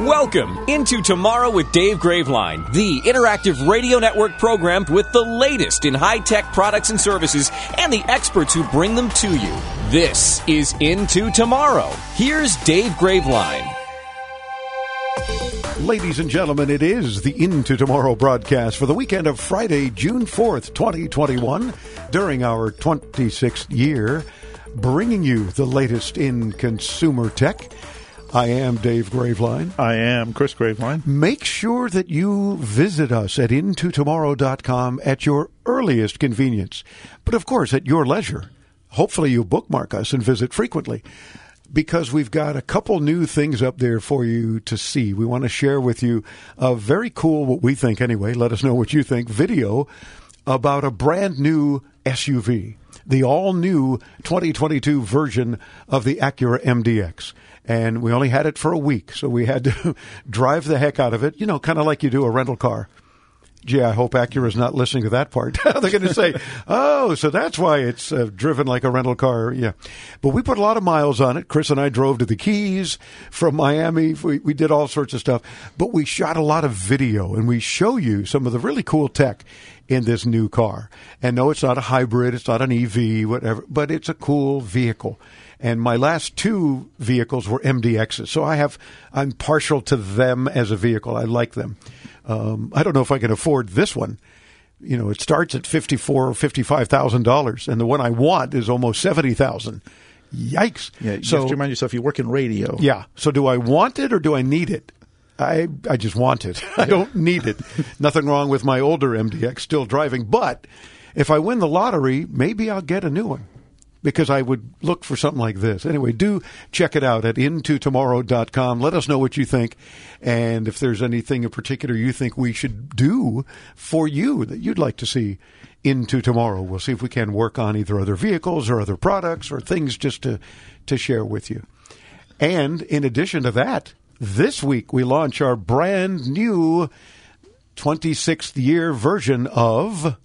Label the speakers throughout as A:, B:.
A: Welcome into Tomorrow with Dave Graveline, the interactive radio network program with the latest in high tech products and services and the experts who bring them to you. This is Into Tomorrow. Here's Dave Graveline.
B: Ladies and gentlemen, it is the Into Tomorrow broadcast for the weekend of Friday, June 4th, 2021, during our 26th year, bringing you the latest in consumer tech. I am Dave Graveline.
C: I am Chris Graveline.
B: Make sure that you visit us at intotomorrow.com at your earliest convenience, but of course at your leisure. Hopefully, you bookmark us and visit frequently because we've got a couple new things up there for you to see. We want to share with you a very cool, what we think anyway, let us know what you think, video about a brand new SUV, the all new 2022 version of the Acura MDX. And we only had it for a week, so we had to drive the heck out of it, you know, kind of like you do a rental car. Gee, I hope Acura is not listening to that part. They're going to say, "Oh, so that's why it's uh, driven like a rental car." Yeah, but we put a lot of miles on it. Chris and I drove to the Keys from Miami. We, we did all sorts of stuff, but we shot a lot of video and we show you some of the really cool tech in this new car. And no, it's not a hybrid, it's not an EV, whatever, but it's a cool vehicle. And my last two vehicles were MDXs, so I have I'm partial to them as a vehicle. I like them. Um, I don't know if I can afford this one. You know, it starts at fifty four or fifty five thousand dollars, and the one I want is almost seventy thousand. Yikes!
C: Yeah, you
B: so
C: have to remind yourself you work in radio.
B: yeah. So do I want it or do I need it? I I just want it. I don't need it. Nothing wrong with my older MDX still driving, but if I win the lottery, maybe I'll get a new one because I would look for something like this. Anyway, do check it out at intotomorrow.com. Let us know what you think and if there's anything in particular you think we should do for you that you'd like to see into tomorrow. We'll see if we can work on either other vehicles or other products or things just to to share with you. And in addition to that, this week we launch our brand new 26th year version of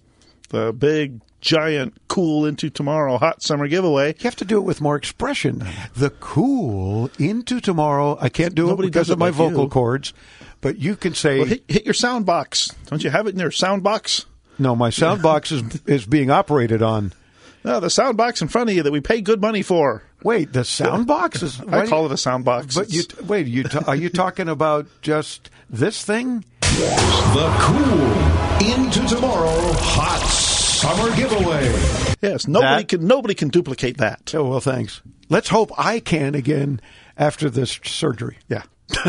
C: The big, giant, cool into tomorrow hot summer giveaway.
B: You have to do it with more expression. The cool into tomorrow. I can't do
C: Nobody
B: it because
C: it
B: of my
C: like
B: vocal
C: you.
B: cords, but you can say
C: Well, hit, hit your sound box. Don't you have it in there? sound box?
B: no. My sound box is is being operated on.
C: No, the sound box in front of you that we pay good money for.
B: Wait, the sound box is.
C: I call it a sound box.
B: But you wait. You ta- are you talking about just this thing?
D: The cool into tomorrow hot summer giveaway.
C: yes, nobody
B: That-
C: can nobody can duplicate that.
B: Oh well, thanks. Let's hope I can again after this surgery.
C: Yeah.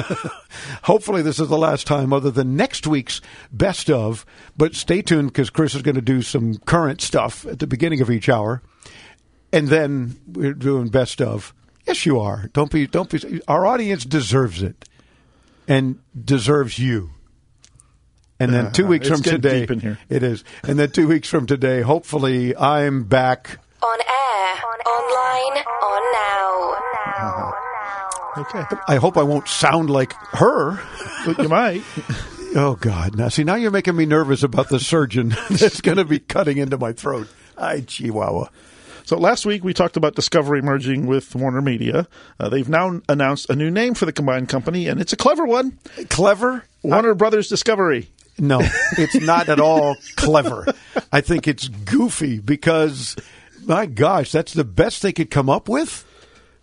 B: Hopefully, this is the last time, other than next week's best of. But stay tuned because Chris is going to do some current stuff at the beginning of each hour, and then we're doing best of. Yes, you are. Don't be. Don't be. Our audience deserves it, and deserves you. And then two
C: Uh,
B: weeks
C: it's
B: from today,
C: deep in here.
B: it is. And then two weeks from today, hopefully, I'm back.
E: On air, online, on now.
C: Okay.
B: I hope I won't sound like her.
C: But you might.
B: Oh God! Now see, now you're making me nervous about the surgeon that's going to be cutting into my throat. I Chihuahua.
C: So last week we talked about Discovery merging with Warner Media. Uh, they've now announced a new name for the combined company, and it's a clever one:
B: Clever?
C: Warner Brothers Discovery.
B: No, it's not at all clever. I think it's goofy because, my gosh, that's the best they could come up with.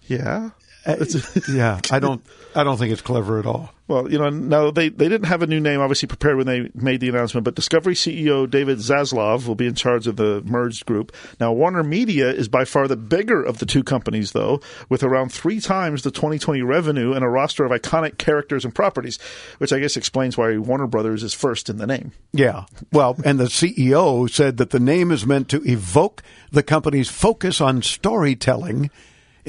C: Yeah.
B: Yeah, I don't. I don't think it's clever at all.
C: Well, you know, now they, they didn't have a new name obviously prepared when they made the announcement, but Discovery CEO David Zaslav will be in charge of the merged group. Now, Warner Media is by far the bigger of the two companies, though, with around three times the 2020 revenue and a roster of iconic characters and properties, which I guess explains why Warner Brothers is first in the name.
B: Yeah. Well, and the CEO said that the name is meant to evoke the company's focus on storytelling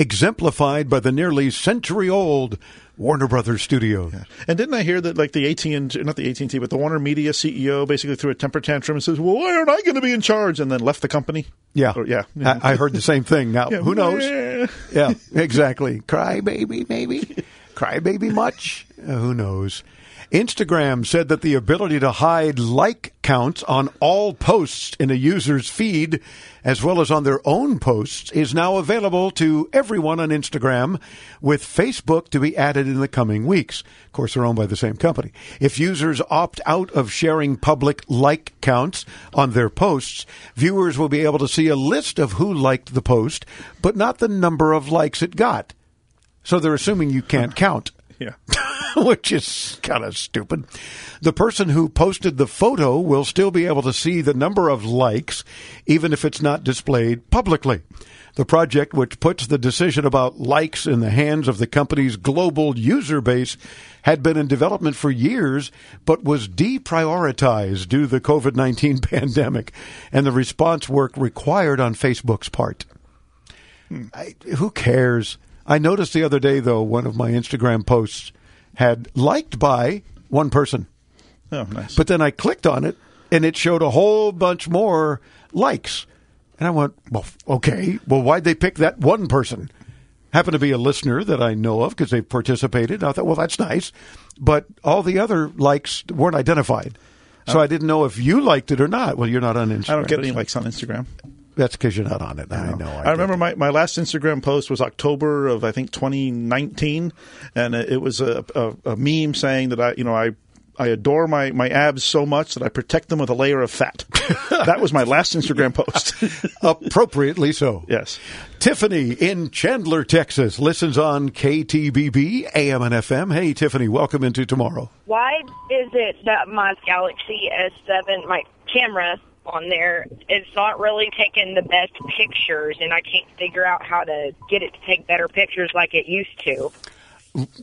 B: exemplified by the nearly century old Warner Brothers studio.
C: And didn't I hear that like the AT and not the AT and T, but the Warner Media CEO basically threw a temper tantrum and says, "Well, why aren't I going to be in charge?" and then left the company.
B: Yeah,
C: Or- yeah.
B: I, I heard the same thing. Now,
C: Yeah,
B: who knows? yeah, exactly. Cry baby, maybe. Cry baby much? Uh, who knows? Instagram said that the ability to hide like counts on all posts in a user's feed, as well as on their own posts, is now available to everyone on Instagram, with Facebook to be added in the coming weeks. Of course, they're owned by the same company. If users opt out of sharing public like counts on their posts, viewers will be able to see a list of who liked the post, but not the number of likes it got. So they're assuming you can't count,
C: Yeah.
B: which is kind of stupid. The person who posted the photo will still be able to see the number of likes, even if it's not displayed publicly. The project, which puts the decision about likes in the hands of the company's global user base, had been in development for years, but was deprioritized due to the COVID 19 pandemic and the response work required on Facebook's part. Hmm. I, who cares? I noticed the other day, though, one of my Instagram posts had liked by one person,
C: Oh, nice.
B: but then I clicked on it and it showed a whole bunch more likes. And I went, well, okay, well, why'd they pick that one person? Happened to be a listener that I know of because they've participated. I thought, well, that's nice. But all the other likes weren't identified. So oh. I didn't know if you liked it or not. Well, you're not on Instagram.
C: I don't get any likes on Instagram.
B: That's because you're not on it. I know.
C: I, remember my, my last Instagram post was October of I think 2019, and it, it was a, a, a meme saying that I you know I I adore my, my abs so much that I protect them with a layer of fat. that was my last Instagram post.
B: Appropriately so.
C: yes.
B: Tiffany in Chandler, Texas, listens on KTBB, AM and FM. Hey, Tiffany, welcome into tomorrow.
F: why is it that my Galaxy S7, my camera on there. It's not really taking the best pictures, and I can't figure out how to get it to take better pictures like it used to?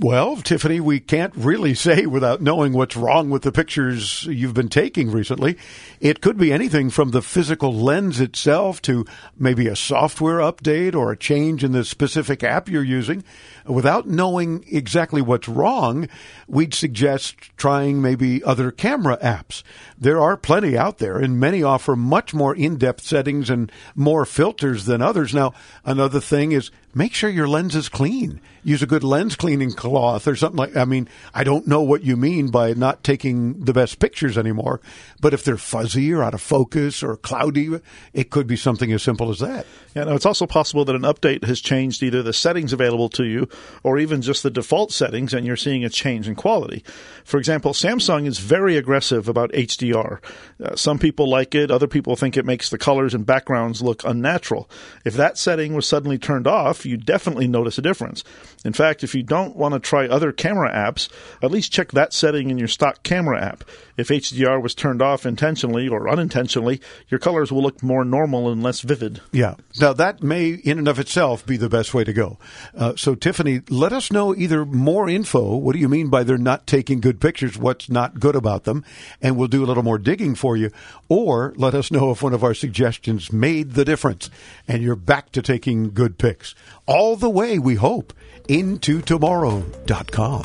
B: Well, Tiffany, we can't really say without knowing what's wrong with the pictures you've been taking recently. It could be anything from the physical lens itself to maybe a software update or a change in the specific app you're using. Without knowing exactly what's wrong, we'd suggest trying maybe other camera apps. There are plenty out there, and many offer much more in depth settings and more filters than others. Now, another thing is make sure your lens is clean. Use a good lens cleaning cloth or something like I mean, I don't know what you mean by not taking the best pictures anymore, but if they're fuzzy or out of focus or cloudy, it could be something as simple as that.
C: Yeah, now it's also possible that an update has changed either the settings available to you or even just the default settings, and you're seeing a change in quality. For example, Samsung is very aggressive about HDR. Uh, some people like it, other people think it makes the colors and backgrounds look unnatural. If that setting was suddenly turned off, you definitely notice a difference. In fact, if you don't want to try other camera apps, at least check that setting in your stock camera app. If HDR was turned off intentionally or unintentionally, your colors will look more normal and less vivid.
B: Yeah. Now, that may, in and of itself, be the best way to go. Uh, so, Tiffany, let us know either more info. What do you mean by they're not taking good pictures? What's not good about them? And we'll do a little more digging for you. Or let us know if one of our suggestions made the difference and you're back to taking good picks. All the way, we hope, into tomorrow.com.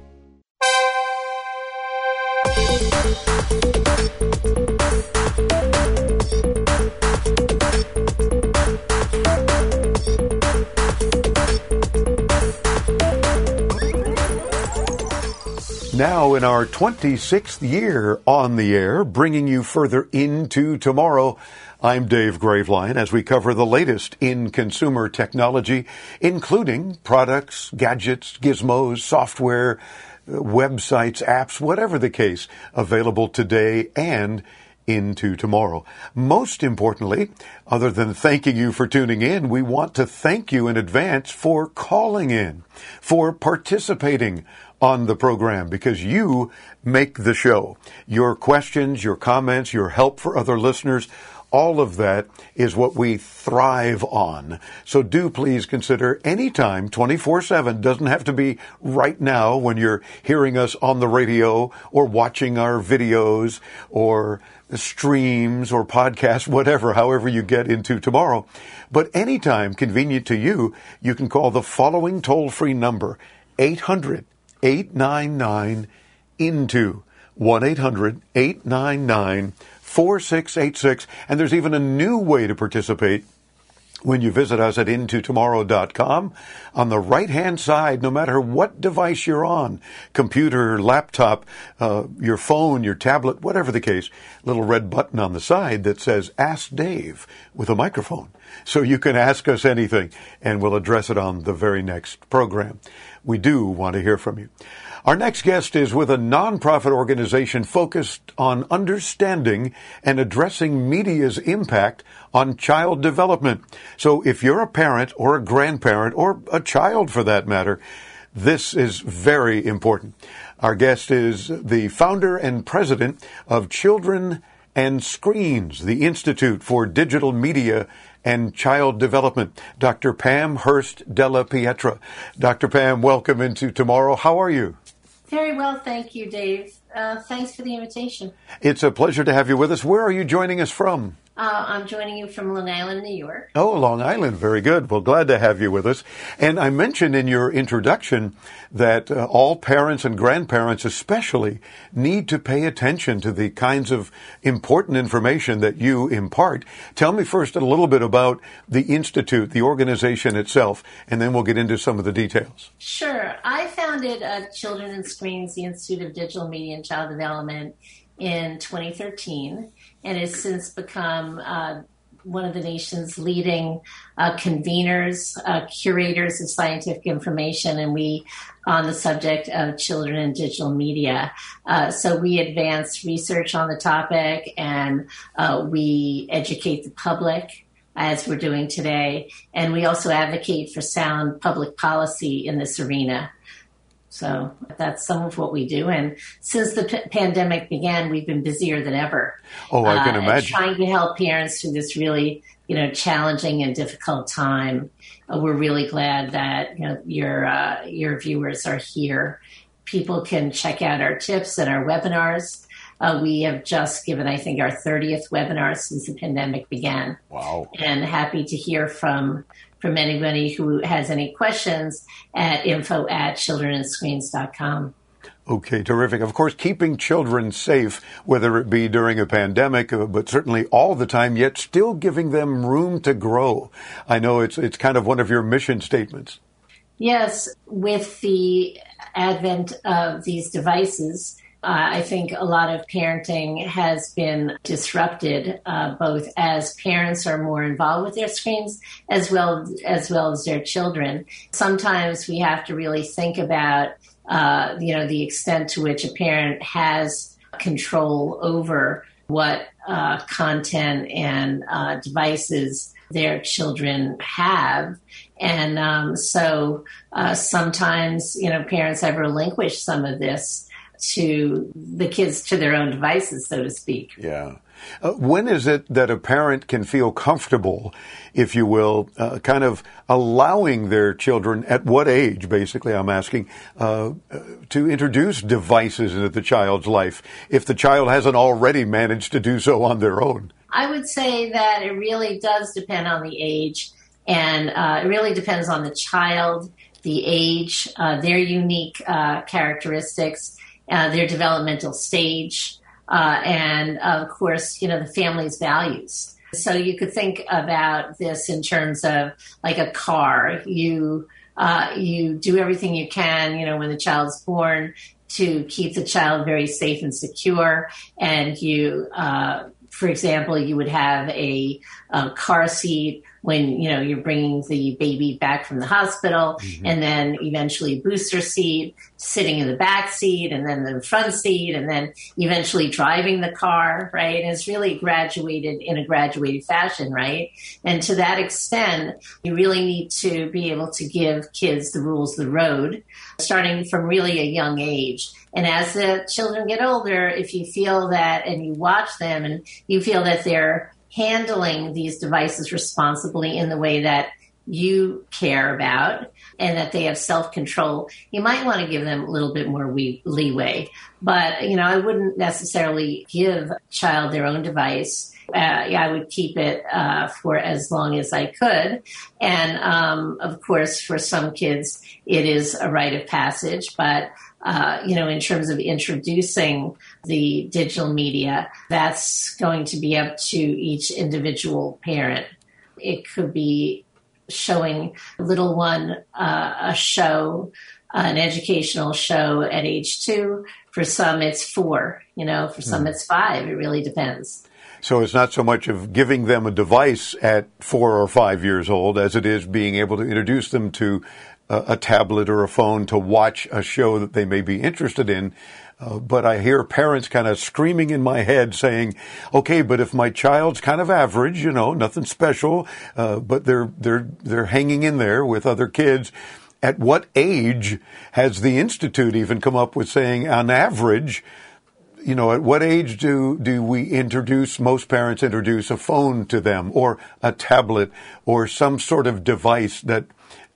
B: Now, in our 26th year on the air, bringing you further into tomorrow, I'm Dave Graveline as we cover the latest in consumer technology, including products, gadgets, gizmos, software, websites, apps, whatever the case, available today and into tomorrow. Most importantly, other than thanking you for tuning in, we want to thank you in advance for calling in, for participating on the program because you make the show. Your questions, your comments, your help for other listeners, all of that is what we thrive on. So do please consider anytime 24-7 doesn't have to be right now when you're hearing us on the radio or watching our videos or streams or podcasts, whatever, however you get into tomorrow. But anytime convenient to you, you can call the following toll free number, 800 899 into 1 800 899 4686. And there's even a new way to participate when you visit us at intotomorrow.com. On the right hand side, no matter what device you're on, computer, laptop, uh, your phone, your tablet, whatever the case, little red button on the side that says Ask Dave with a microphone. So you can ask us anything and we'll address it on the very next program. We do want to hear from you. Our next guest is with a nonprofit organization focused on understanding and addressing media's impact on child development. So if you're a parent or a grandparent or a child for that matter, this is very important. Our guest is the founder and president of Children and Screens, the Institute for Digital Media and Child Development, Dr. Pam Hurst Della Pietra. Dr. Pam, welcome into tomorrow. How are you?
G: Very well, thank you, Dave. Uh, thanks for the invitation.
B: It's a pleasure to have you with us. Where are you joining us from?
G: Uh, I'm joining you from Long Island, New York.
B: Oh, Long Island. Very good. Well, glad to have you with us. And I mentioned in your introduction that uh, all parents and grandparents, especially, need to pay attention to the kinds of important information that you impart. Tell me first a little bit about the Institute, the organization itself, and then we'll get into some of the details.
G: Sure. I founded uh, Children and Screens, the Institute of Digital Media Child Development, in 2013 and has since become uh, one of the nation's leading uh, conveners, uh, curators of scientific information, and we on the subject of children and digital media. Uh, so we advance research on the topic and uh, we educate the public as we're doing today. And we also advocate for sound public policy in this arena. So that's some of what we do. And since the p- pandemic began, we've been busier than ever.
B: Oh, I can
G: uh,
B: imagine.
G: Trying to help parents through this really, you know, challenging and difficult time. Uh, we're really glad that you know your uh, your viewers are here. People can check out our tips and our webinars. Uh, we have just given, I think, our 30th webinar since the pandemic began.
B: Wow.
G: And happy to hear from from anybody who has any questions at info at childrenandscreens.com.
B: Okay, terrific. Of course, keeping children safe, whether it be during a pandemic, uh, but certainly all the time, yet still giving them room to grow. I know it's it's kind of one of your mission statements.
G: Yes, with the advent of these devices, uh, I think a lot of parenting has been disrupted, uh, both as parents are more involved with their screens as well as well as their children. Sometimes we have to really think about, uh, you know, the extent to which a parent has control over what uh, content and uh, devices their children have. And um, so uh, sometimes, you know, parents have relinquished some of this to the kids to their own devices, so to speak.
B: Yeah. Uh, when is it that a parent can feel comfortable, if you will, uh, kind of allowing their children, at what age, basically, I'm asking, uh, to introduce devices into the child's life if the child hasn't already managed to do so on their own?
G: I would say that it really does depend on the age, and uh, it really depends on the child, the age, uh, their unique uh, characteristics uh, their developmental stage, uh, and of course, you know, the family's values. So you could think about this in terms of like a car. You uh, you do everything you can, you know, when the child's born to keep the child very safe and secure. And you, uh, for example, you would have a, a car seat when you know you're bringing the baby back from the hospital mm-hmm. and then eventually booster seat sitting in the back seat and then the front seat and then eventually driving the car right? And it's really graduated in a graduated fashion right? And to that extent you really need to be able to give kids the rules of the road starting from really a young age. And as the children get older if you feel that and you watch them and you feel that they're handling these devices responsibly in the way that you care about and that they have self control, you might want to give them a little bit more leeway. But, you know, I wouldn't necessarily give a child their own device. Uh, yeah, I would keep it uh, for as long as I could. And um, of course, for some kids, it is a rite of passage. But uh, you know, in terms of introducing the digital media, that's going to be up to each individual parent. It could be showing a little one uh, a show, an educational show at age two. For some, it's four. You know, for some, mm. it's five. It really depends.
B: So it's not so much of giving them a device at four or five years old as it is being able to introduce them to a, tablet or a phone to watch a show that they may be interested in. Uh, but I hear parents kind of screaming in my head saying, okay, but if my child's kind of average, you know, nothing special, uh, but they're, they're, they're hanging in there with other kids. At what age has the Institute even come up with saying on average, you know, at what age do, do we introduce, most parents introduce a phone to them or a tablet or some sort of device that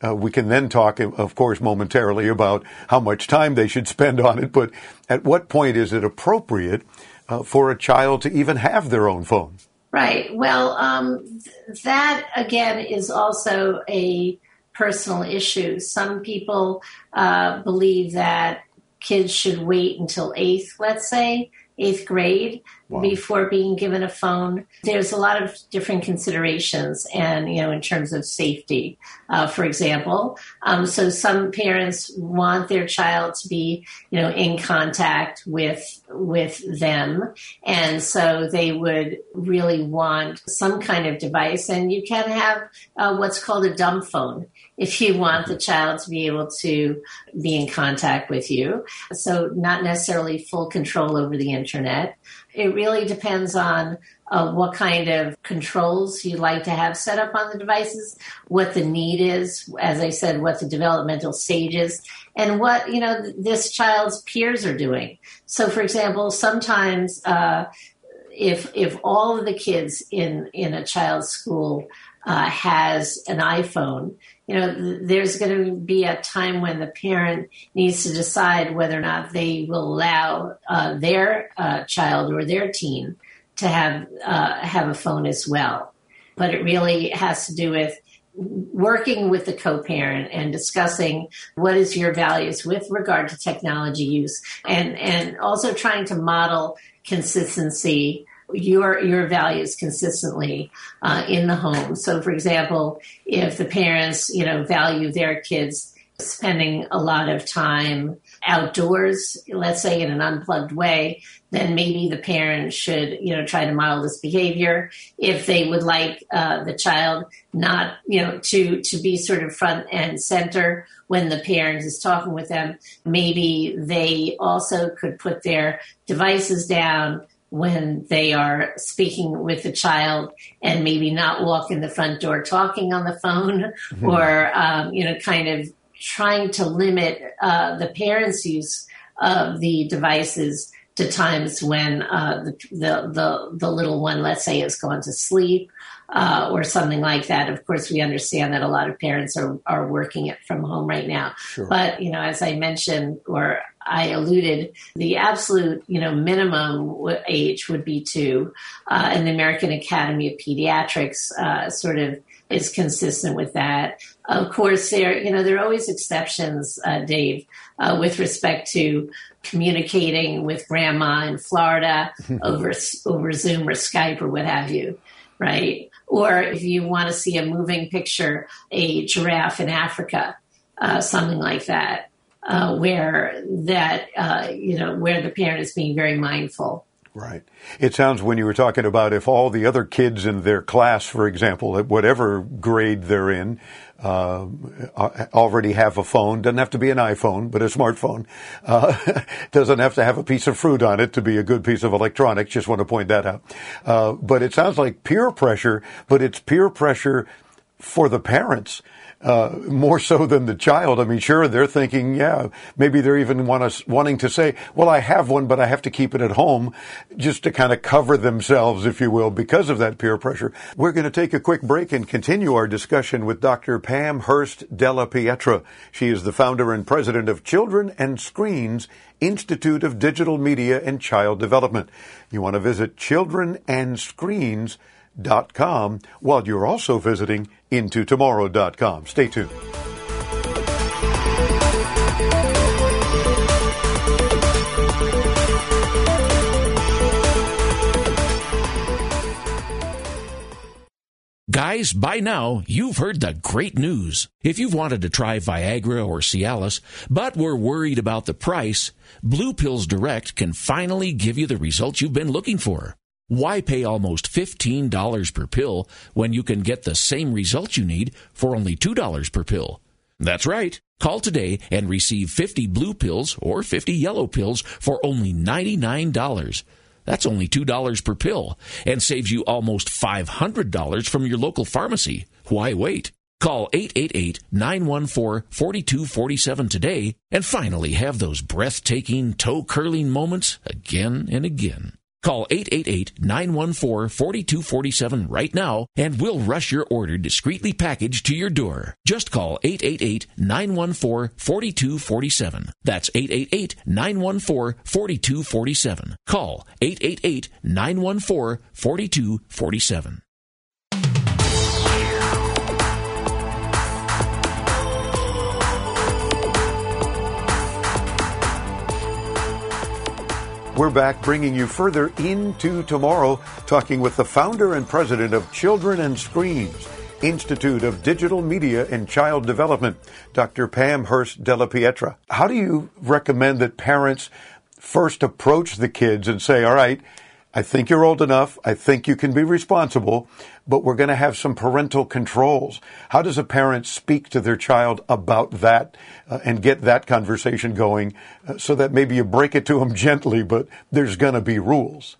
B: uh, we can then talk, of course, momentarily about how much time they should spend on it, but at what point is it appropriate uh, for a child to even have their own phone?
G: Right. Well, um, that again is also a personal issue. Some people uh, believe that kids should wait until eighth, let's say, eighth grade wow. before being given a phone. There's a lot of different considerations, and you know, in terms of safety, uh, for example. Um, so some parents want their child to be, you know, in contact with with them, and so they would really want some kind of device. And you can have uh, what's called a dumb phone if you want the child to be able to be in contact with you. So not necessarily full control over the internet. It really depends on uh, what kind of controls you'd like to have set up on the devices, what the need is, as I said, what the developmental stage is, and what you know this child's peers are doing. So, for example, sometimes uh, if if all of the kids in in a child's school uh, has an iPhone, you know, there's going to be a time when the parent needs to decide whether or not they will allow uh, their uh, child or their teen to have uh, have a phone as well. But it really has to do with working with the co-parent and discussing what is your values with regard to technology use and and also trying to model consistency your your values consistently uh, in the home. So, for example, if the parents you know value their kids spending a lot of time outdoors, let's say in an unplugged way, then maybe the parent should, you know, try to model this behavior. If they would like uh, the child not, you know, to to be sort of front and center when the parent is talking with them, maybe they also could put their devices down when they are speaking with the child and maybe not walk in the front door talking on the phone mm-hmm. or um, you know kind of trying to limit uh, the parents use of the devices to times when uh, the, the, the the little one let's say has gone to sleep uh, or something like that. Of course, we understand that a lot of parents are, are working it from home right now. Sure. But, you know, as I mentioned, or I alluded, the absolute, you know, minimum age would be two. Uh, and the American Academy of Pediatrics uh, sort of is consistent with that. Of course, there, you know, there are always exceptions, uh, Dave, uh, with respect to communicating with grandma in Florida over over Zoom or Skype or what have you, right? Or if you want to see a moving picture, a giraffe in Africa, uh, something like that. Uh, where that uh, you know where the parent is being very mindful.
B: Right. It sounds when you were talking about if all the other kids in their class, for example, at whatever grade they're in, uh, already have a phone. Doesn't have to be an iPhone, but a smartphone. Uh, doesn't have to have a piece of fruit on it to be a good piece of electronics. Just want to point that out. Uh, but it sounds like peer pressure, but it's peer pressure for the parents uh, more so than the child. I mean, sure, they're thinking, yeah, maybe they're even want us, wanting to say, well, I have one, but I have to keep it at home just to kind of cover themselves, if you will, because of that peer pressure. We're going to take a quick break and continue our discussion with Dr. Pam Hurst Della Pietra. She is the founder and president of Children and Screens Institute of Digital Media and Child Development. You want to visit Children and Screens intotomorrow.com while you're also visiting intotomorrow.com. Stay tuned.
H: Guys, by now, you've heard the great news. If you've wanted to try Viagra or Cialis, but were worried about the price, Blue Pills Direct can finally give you the results you've been looking for. Why pay almost $15 per pill when you can get the same results you need for only $2 per pill? That's right. Call today and receive 50 blue pills or 50 yellow pills for only $99. That's only $2 per pill and saves you almost $500 from your local pharmacy. Why wait? Call 888-914-4247 today and finally have those breathtaking, toe-curling moments again and again. Call 888-914-4247 right now and we'll rush your order discreetly packaged to your door. Just call 888-914-4247. That's 888-914-4247. Call 888-914-4247.
B: We're back bringing you further into tomorrow, talking with the founder and president of Children and Screens, Institute of Digital Media and Child Development, Dr. Pam Hurst Della Pietra. How do you recommend that parents first approach the kids and say, all right, I think you're old enough. I think you can be responsible, but we're going to have some parental controls. How does a parent speak to their child about that uh, and get that conversation going uh, so that maybe you break it to them gently, but there's going to be rules?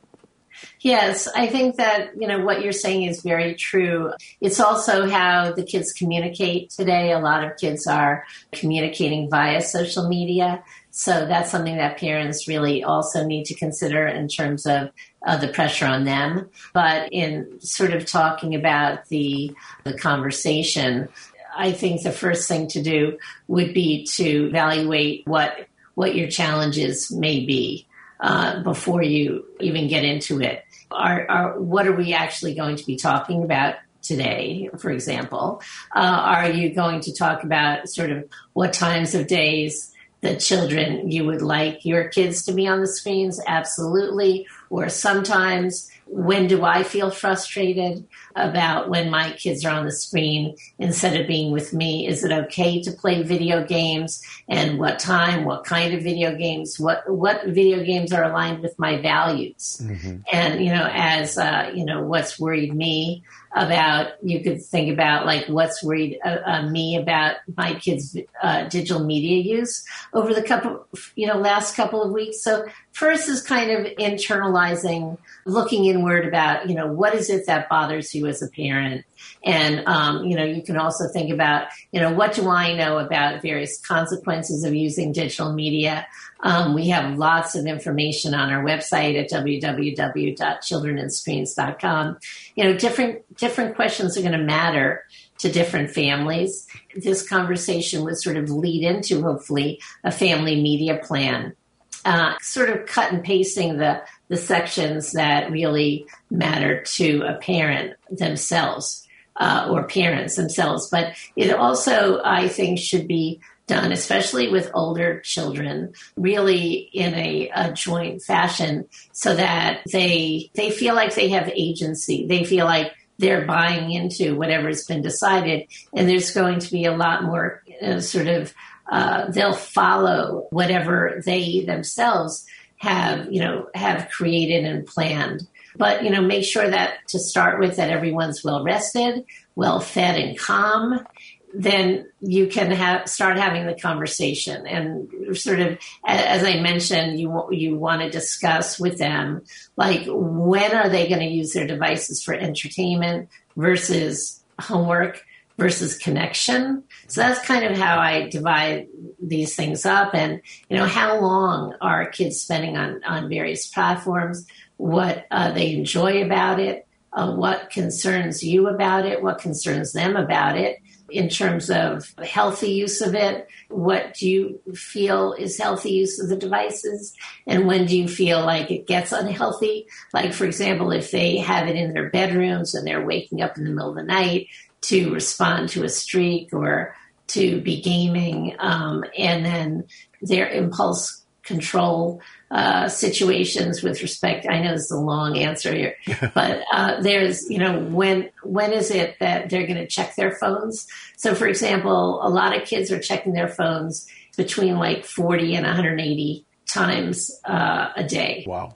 G: Yes, I think that, you know, what you're saying is very true. It's also how the kids communicate today. A lot of kids are communicating via social media. So that's something that parents really also need to consider in terms of uh, the pressure on them. But in sort of talking about the the conversation, I think the first thing to do would be to evaluate what what your challenges may be uh, before you even get into it. Are, are what are we actually going to be talking about today, for example? Uh, are you going to talk about sort of what times of days? the children you would like your kids to be on the screens absolutely or sometimes when do I feel frustrated about when my kids are on the screen instead of being with me? Is it okay to play video games? And what time? What kind of video games? What what video games are aligned with my values? Mm-hmm. And you know, as uh, you know, what's worried me about you could think about like what's worried uh, uh, me about my kids uh, digital media use over the couple you know last couple of weeks so first is kind of internalizing looking inward about you know what is it that bothers you as a parent and um, you know you can also think about you know what do i know about various consequences of using digital media um, we have lots of information on our website at www.childrenandscreens.com. You know, different different questions are going to matter to different families. This conversation would sort of lead into hopefully a family media plan. Uh, sort of cut and pasting the the sections that really matter to a parent themselves uh, or parents themselves. But it also, I think, should be done, especially with older children, really in a, a, joint fashion so that they they feel like they have agency. They feel like they're buying into whatever's been decided. And there's going to be a lot more uh, sort of uh, they'll follow whatever they themselves have, you know, have created and planned. But, you know, make sure that to start with that everyone's well rested, well fed and calm. Then you can have start having the conversation and sort of, as I mentioned, you you want to discuss with them like when are they going to use their devices for entertainment versus homework versus connection. So that's kind of how I divide these things up. And, you know, how long are kids spending on, on various platforms? What uh, they enjoy about it? Uh, what concerns you about it? What concerns them about it? In terms of healthy use of it, what do you feel is healthy use of the devices? And when do you feel like it gets unhealthy? Like, for example, if they have it in their bedrooms and they're waking up in the middle of the night to respond to a streak or to be gaming, um, and then their impulse control uh, situations with respect. I know it's a long answer here, but uh, there's you know when when is it that they're going to check their phones? So, for example, a lot of kids are checking their phones between like 40 and 180 times uh, a day.
B: Wow.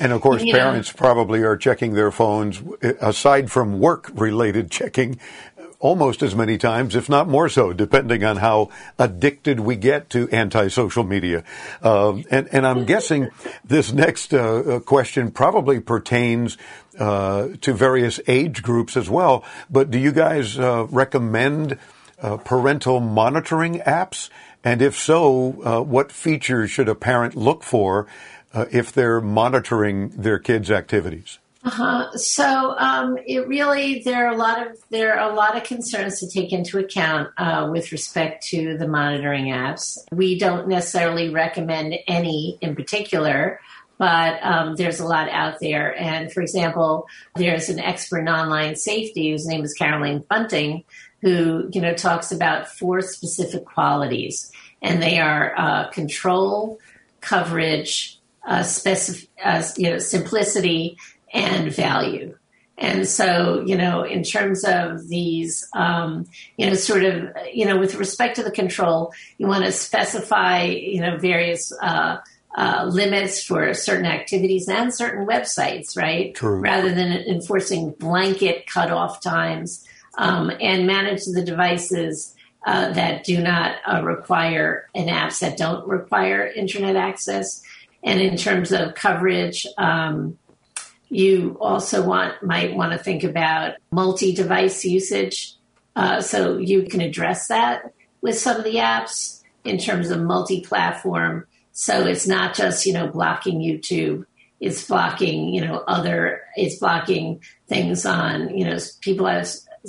B: And of course, you parents probably are checking their phones aside from work related checking almost as many times, if not more so, depending on how addicted we get to anti-social media. Um, and, and I'm guessing this next uh, uh, question probably pertains uh, to various age groups as well. But do you guys uh, recommend uh, parental monitoring apps? And if so, uh, what features should a parent look for if they're monitoring their kids' activities?
G: Uh-huh. So um, it really there are a lot of there are a lot of concerns to take into account uh, with respect to the monitoring apps. We don't necessarily recommend any in particular, but um, there's a lot out there. And for example, there's an expert in online safety whose name is Caroline Bunting, who you know talks about four specific qualities, and they are uh, control, coverage, uh, specific, uh, you know, simplicity and value. And so, you know, in terms of these, um, you know, sort of, you know, with respect to the control, you want to specify, you know, various uh, uh, limits for certain activities and certain websites, right?
B: True.
G: Rather than enforcing blanket cutoff times um, and manage the devices uh, that do not uh, require and apps that don't require internet access. And in terms of coverage, um, you also want might want to think about multi-device usage. Uh, so you can address that with some of the apps in terms of multi-platform. So it's not just you know blocking YouTube. It's blocking you know other. It's blocking things on you know people have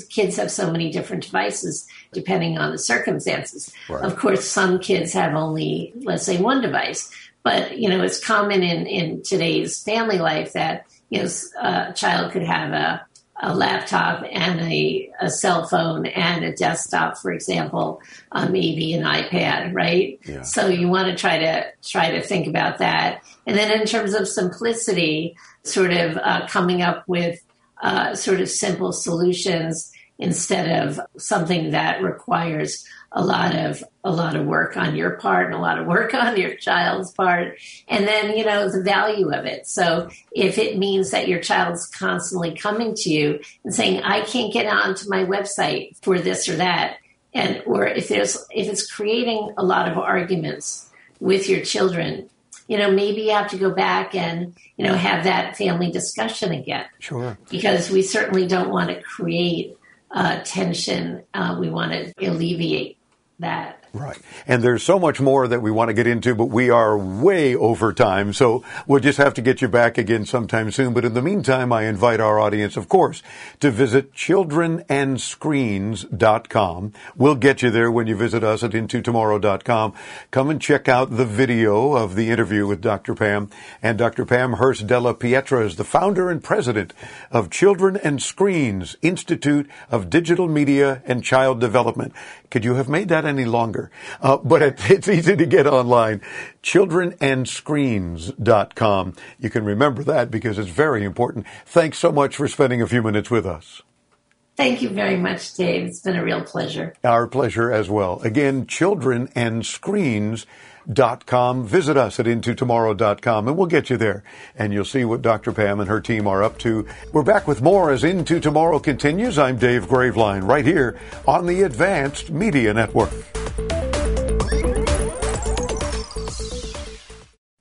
G: kids have so many different devices depending on the circumstances. Right. Of course, some kids have only let's say one device, but you know it's common in in today's family life that you know, a child could have a, a laptop and a, a cell phone and a desktop, for example, uh, maybe an iPad, right? Yeah. So you want to try to try to think about that. And then in terms of simplicity, sort of uh, coming up with uh, sort of simple solutions instead of something that requires a lot of a lot of work on your part and a lot of work on your child's part. And then you know the value of it. So if it means that your child's constantly coming to you and saying i can't get onto my website for this or that and or if there's if it's creating a lot of arguments with your children you know maybe you have to go back and you know have that family discussion again.
B: Sure.
G: Because we certainly don't want to create uh, tension. Uh, we want to alleviate that.
B: Right. And there's so much more that we want to get into, but we are way over time. So we'll just have to get you back again sometime soon. But in the meantime, I invite our audience, of course, to visit childrenandscreens.com. We'll get you there when you visit us at intotomorrow.com. Come and check out the video of the interview with Dr. Pam. And Dr. Pam Hurst Della Pietra is the founder and president of Children and Screens Institute of Digital Media and Child Development. Could you have made that any longer? Uh, but it, it's easy to get online. Childrenandscreens.com. You can remember that because it's very important. Thanks so much for spending a few minutes with us.
G: Thank you very much, Dave. It's been a real pleasure.
B: Our pleasure as well. Again, childrenandscreens.com. Visit us at intotomorrow.com and we'll get you there. And you'll see what Dr. Pam and her team are up to. We're back with more as Into Tomorrow continues. I'm Dave Graveline right here on the Advanced Media Network.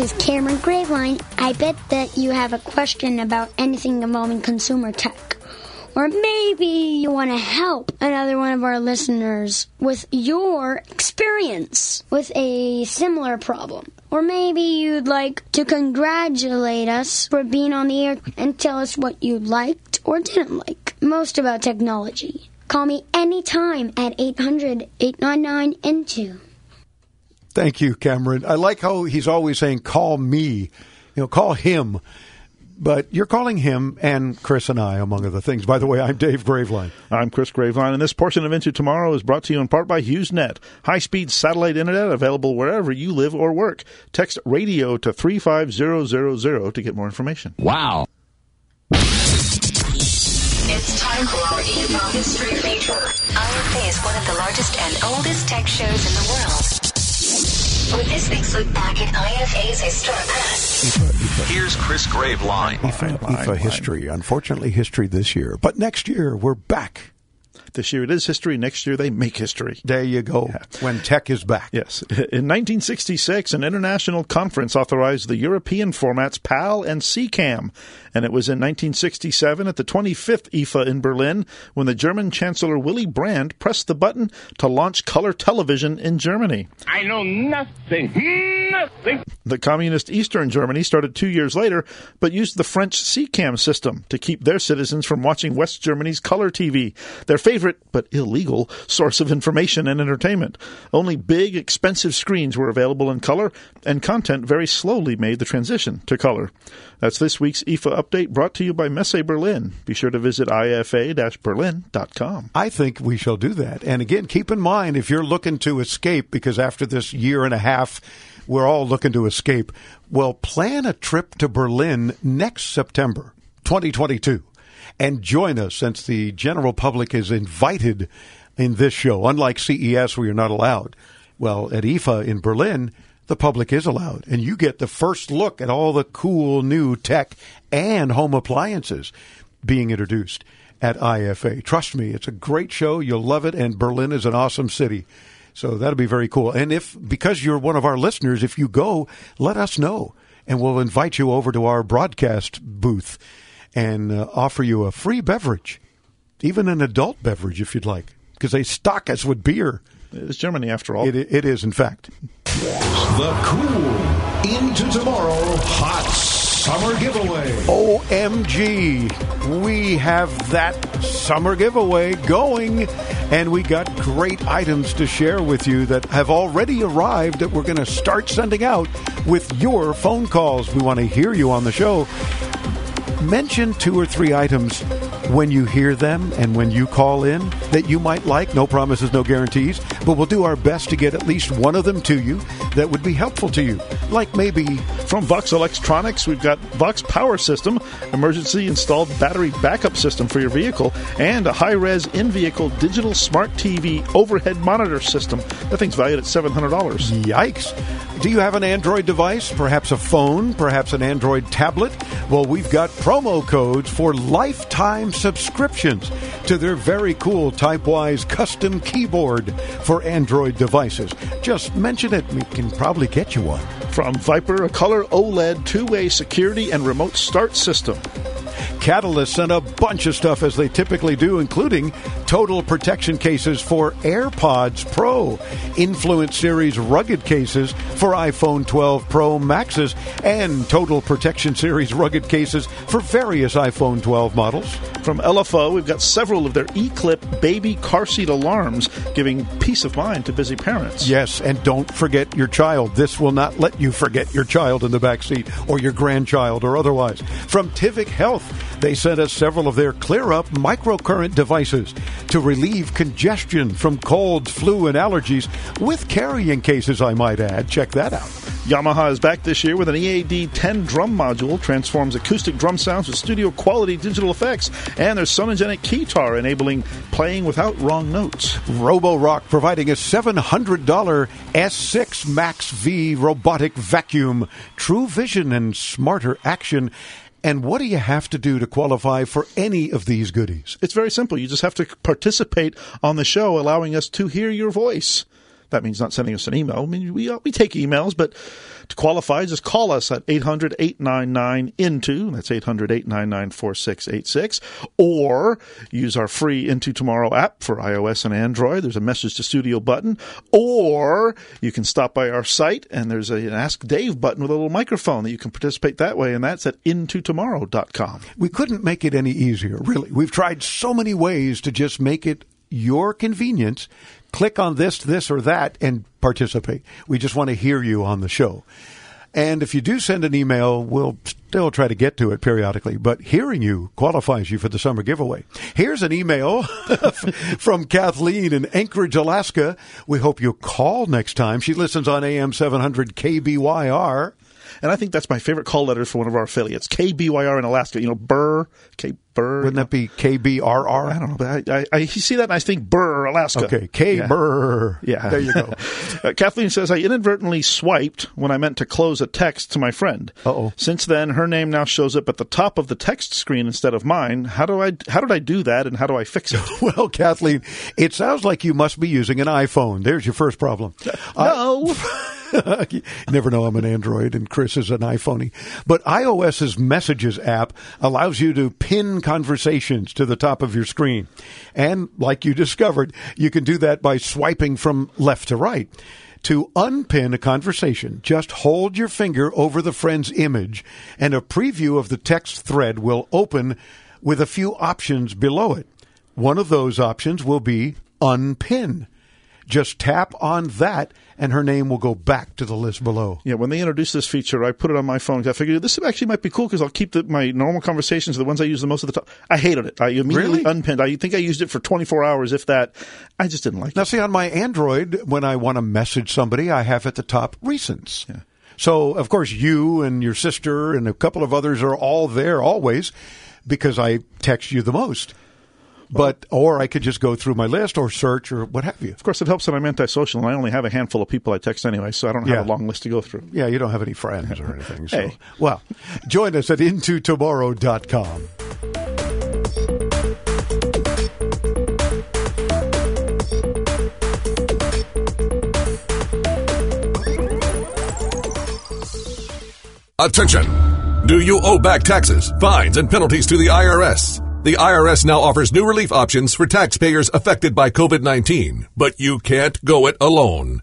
I: This is Cameron Graveline. I bet that you have a question about anything involving consumer tech. Or maybe you want to help another one of our listeners with your experience with a similar problem. Or maybe you'd like to congratulate us for being on the air and tell us what you liked or didn't like most about technology. Call me anytime at 800 899 N2.
B: Thank you, Cameron. I like how he's always saying, call me, you know, call him. But you're calling him and Chris and I, among other things. By the way, I'm Dave Graveline.
C: I'm Chris Graveline, and this portion of Into Tomorrow is brought to you in part by HughesNet, high-speed satellite internet available wherever you live or work. Text radio to 35000 to get more information.
A: Wow.
E: It's time for our IFA History feature. IFA is one of the largest and oldest tech shows in the world. With this week's look back at IFA's historic past.
D: Here's Chris Graveline.
B: IFA, IFA history. Unfortunately, history this year. But next year, we're back.
C: This year it is history. Next year they make history.
B: There you go. When tech is back.
C: Yes. In 1966, an international conference authorized the European formats PAL and SECAM. And it was in 1967 at the 25th IFA in Berlin when the German Chancellor Willy Brandt pressed the button to launch color television in Germany.
J: I know nothing. Nothing.
C: The communist Eastern Germany started two years later, but used the French SECAM system to keep their citizens from watching West Germany's color TV, their favorite but illegal source of information and entertainment. Only big, expensive screens were available in color, and content very slowly made the transition to color. That's this week's IFA update brought to you by Messe Berlin. Be sure to visit ifa-berlin.com.
B: I think we shall do that. And again, keep in mind if you're looking to escape, because after this year and a half, we're all looking to escape. Well, plan a trip to Berlin next September, 2022, and join us since the general public is invited in this show. Unlike CES, where you're not allowed. Well, at IFA in Berlin, the public is allowed, and you get the first look at all the cool new tech and home appliances being introduced at IFA. Trust me, it's a great show. You'll love it, and Berlin is an awesome city. So that'll be very cool. And if, because you're one of our listeners, if you go, let us know, and we'll invite you over to our broadcast booth and uh, offer you a free beverage, even an adult beverage if you'd like, because they stock us with beer.
C: It's Germany after all.
B: It, it is, in fact.
D: The cool Into Tomorrow Hot Summer Giveaway.
B: OMG, we have that summer giveaway going, and we got great items to share with you that have already arrived that we're going to start sending out with your phone calls. We want to hear you on the show. Mention two or three items when you hear them and when you call in that you might like. No promises, no guarantees, but we'll do our best to get at least one of them to you that would be helpful to you. Like maybe
C: From Voxx Electronics, we've got Vox Power System, emergency installed battery backup system for your vehicle, and a high res in vehicle digital smart TV overhead monitor system. That thing's valued at $700.
B: Yikes. Do you have an Android device? Perhaps a phone? Perhaps an Android tablet? Well, we've got promo codes for lifetime subscriptions to their very cool Typewise custom keyboard for Android devices. Just mention it, we can probably get you one.
C: From Viper, a color OLED two way security and remote start system.
B: Catalyst sent a bunch of stuff as they typically do, including total protection cases for AirPods Pro, Influence Series rugged cases for iPhone 12 Pro Maxes, and total protection series rugged cases for various iPhone 12 models.
C: From Elepho, we've got several of their eClip baby car seat alarms, giving peace of mind to busy parents.
B: Yes, and don't forget your child. This will not let you forget your child in the back seat or your grandchild or otherwise. From Tivic Health, they sent us several of their Clear Up microcurrent devices to relieve congestion from colds, flu, and allergies with carrying cases, I might add. Check that out.
C: Yamaha is back this year with an EAD 10 drum module, transforms acoustic drum sounds with studio quality digital effects, and their Sonogenic keytar enabling playing without wrong notes.
B: Roborock providing a $700 S6 Max V robotic vacuum, true vision and smarter action. And what do you have to do to qualify for any of these goodies?
C: It's very simple. You just have to participate on the show, allowing us to hear your voice. That means not sending us an email. I mean, we, uh, we take emails, but to qualify, just call us at 800 899 INTO. That's 800 899 4686. Or use our free Into Tomorrow app for iOS and Android. There's a message to studio button. Or you can stop by our site and there's a, an Ask Dave button with a little microphone that you can participate that way. And that's at intotomorrow.com.
B: We couldn't make it any easier, really. We've tried so many ways to just make it your convenience. Click on this, this, or that and participate. We just want to hear you on the show. And if you do send an email, we'll still try to get to it periodically, but hearing you qualifies you for the summer giveaway. Here's an email from Kathleen in Anchorage, Alaska. We hope you call next time. She listens on AM 700 KBYR.
C: And I think that's my favorite call letters for one of our affiliates, KBYR in Alaska. You know, Burr, K Burr.
B: Wouldn't that be KBRR?
C: I don't know, but I, I, I see that and I think Burr, Alaska.
B: Okay, K
C: Yeah.
B: Burr.
C: Yeah.
B: There you go.
C: Uh, Kathleen says, I inadvertently swiped when I meant to close a text to my friend.
B: Uh-oh.
C: Since then, her name now shows up at the top of the text screen instead of mine. How do I, how did I do that and how do I fix it?
B: Well, Kathleen, it sounds like you must be using an iPhone. There's your first problem.
C: no.
B: you never know I'm an Android and Chris is an iPhoney. But iOS's Messages app allows you to pin conversations to the top of your screen. And like you discovered, you can do that by swiping from left to right. To unpin a conversation, just hold your finger over the friend's image and a preview of the text thread will open with a few options below it. One of those options will be unpin. Just tap on that, and her name will go back to the list below.
C: Yeah, when they introduced this feature, I put it on my phone. 'cause I figured this actually might be cool because I'll keep the, my normal conversations, the ones I use the most of the time. I hated it. I immediately
B: Really?
C: unpinned. I think I used it for 24 hours, if that. I just didn't like
B: Now,
C: it.
B: Now, see, on my Android, when I want to message somebody, I have at the top recents. So, of course, you and your sister and a couple of others are all there always because I text you the most. But, or I could just go through my list or search or what have you.
C: Of course, it helps that I'm antisocial and I only have a handful of people I text anyway, so I don't have
B: Yeah.
C: a long list to go through.
B: Yeah, you don't have any friends or anything. So,
C: Hey.
B: well, join us at intotomorrow.com.
K: Attention! Do you owe back taxes, fines, and penalties to the IRS? The IRS now offers new relief options for taxpayers affected by COVID-19, but you can't go it alone.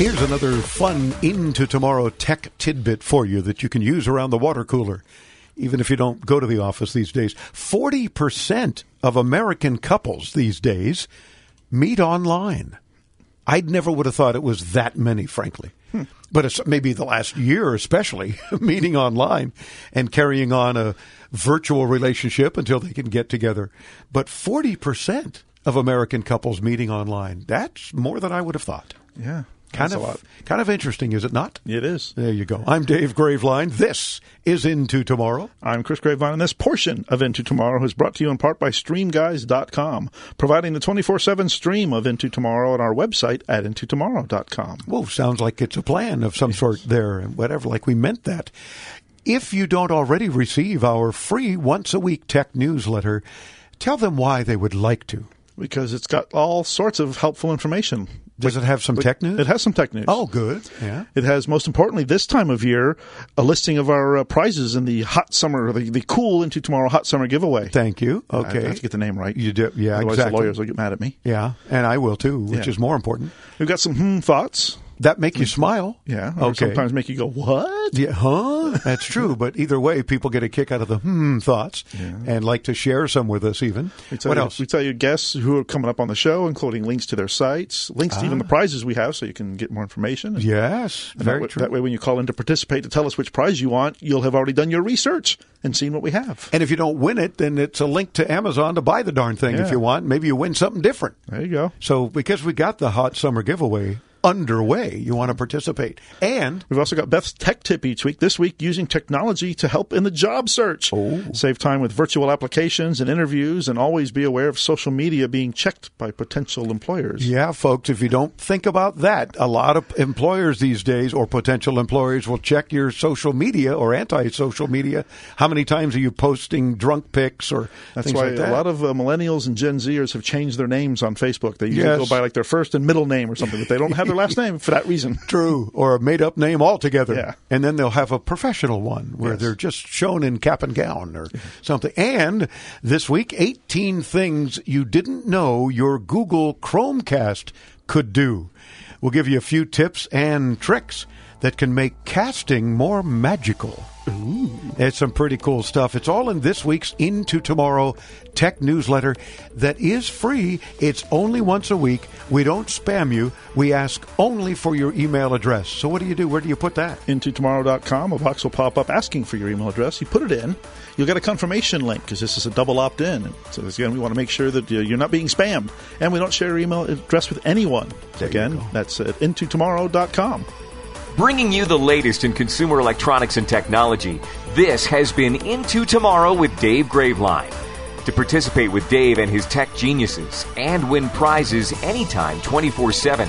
B: Here's another fun into tomorrow tech tidbit for you that you can use around the water cooler, even if you don't go to the office these days. 40% of American couples these days meet online. I'd never would have thought it was that many, frankly. Hmm. But it's maybe the last year, especially, meeting online and carrying on a virtual relationship until they can get together. But 40% of American couples meeting online. That's more than I would have thought.
C: Yeah.
B: Kind
C: that's
B: of, kind of interesting, is it not?
C: It is.
B: There you go. I'm Dave Graveline. This is Into Tomorrow.
C: I'm Chris Graveline, and this portion of Into Tomorrow is brought to you in part by StreamGuys.com, providing the 24-7 stream of Into Tomorrow at our website at IntoTomorrow.com.
B: Whoa, sounds like it's a plan of some sort there, and whatever, like we meant that. If you don't already receive our free once a week tech newsletter, tell them why they would like to.
C: Because it's got all sorts of helpful information.
B: Does it have some tech news?
C: It has some tech news.
B: Oh, good. Yeah.
C: It has, most importantly, this time of year, a listing of our uh, prizes in the hot summer, the, the cool into tomorrow hot summer giveaway.
B: Thank you.
C: I
B: Okay.
C: have to get the name right.
B: You do, yeah,
C: Otherwise
B: exactly.
C: the lawyers will get mad at me.
B: Yeah, and I will too, which
C: Yeah.
B: is more important.
C: We've got some hmm thoughts.
B: That make you smile.
C: Yeah.
B: Okay.
C: sometimes make you go, what?
B: Yeah, huh? That's true. But either way, people get a kick out of the hmm thoughts and like to share some with us even. What
C: you,
B: else?
C: We tell you guests who are coming up on the show, including links to their sites, links to even the prizes we have, so you can get more information. And-
B: Ah. Yes,
C: and
B: very
C: that
B: true.
C: That way, when you call in to participate to tell us which prize you want, you'll have already done your research and seen what we have.
B: And if you don't win it, then it's a link to Amazon to buy the darn thing if you want. Maybe you win something different.
C: There you go.
B: So because we got the hot summer giveaway underway, you want to participate. And
C: We've also got Beth's tech tip each week. This week, using technology to help in the job search.
B: Oh.
C: Save time with virtual applications and interviews, and always be aware of social media being checked by potential employers.
B: yeah, folks, if you don't think about that, a lot of employers these days or potential employers will check your social media or anti-social media. How many times are you posting drunk pics or
C: That's
B: things
C: why
B: like that?
C: a lot of uh, millennials and Gen Zers have changed their names on Facebook. They usually
B: Yes.
C: go by like their first and middle name or something, but they don't have their last name for that reason.
B: True, or a made up name altogether.
C: Yeah.
B: And then they'll have a professional one where
C: Yes.
B: they're just shown in cap and gown or something. And this week, 18 things you didn't know your Google Chromecast could do. We'll give you a few tips and tricks that can make casting more magical. Ooh. It's some pretty cool stuff. It's all in this week's Into Tomorrow tech newsletter that is free. It's only once a week. We don't spam you. We ask only for your email address. So what do you do? Where do you put that?
C: Into tomorrow.com, a box will pop up asking for your email address. You put it in, you'll get a confirmation link because this is a double opt in. So, again, we want to make sure that you're not being spammed. And we don't share your email address with anyone. So again, that's at intotomorrow.com.
A: Bringing you the latest in consumer electronics and technology, this has been Into Tomorrow with Dave Graveline. To participate with Dave and his tech geniuses and win prizes anytime 24 7,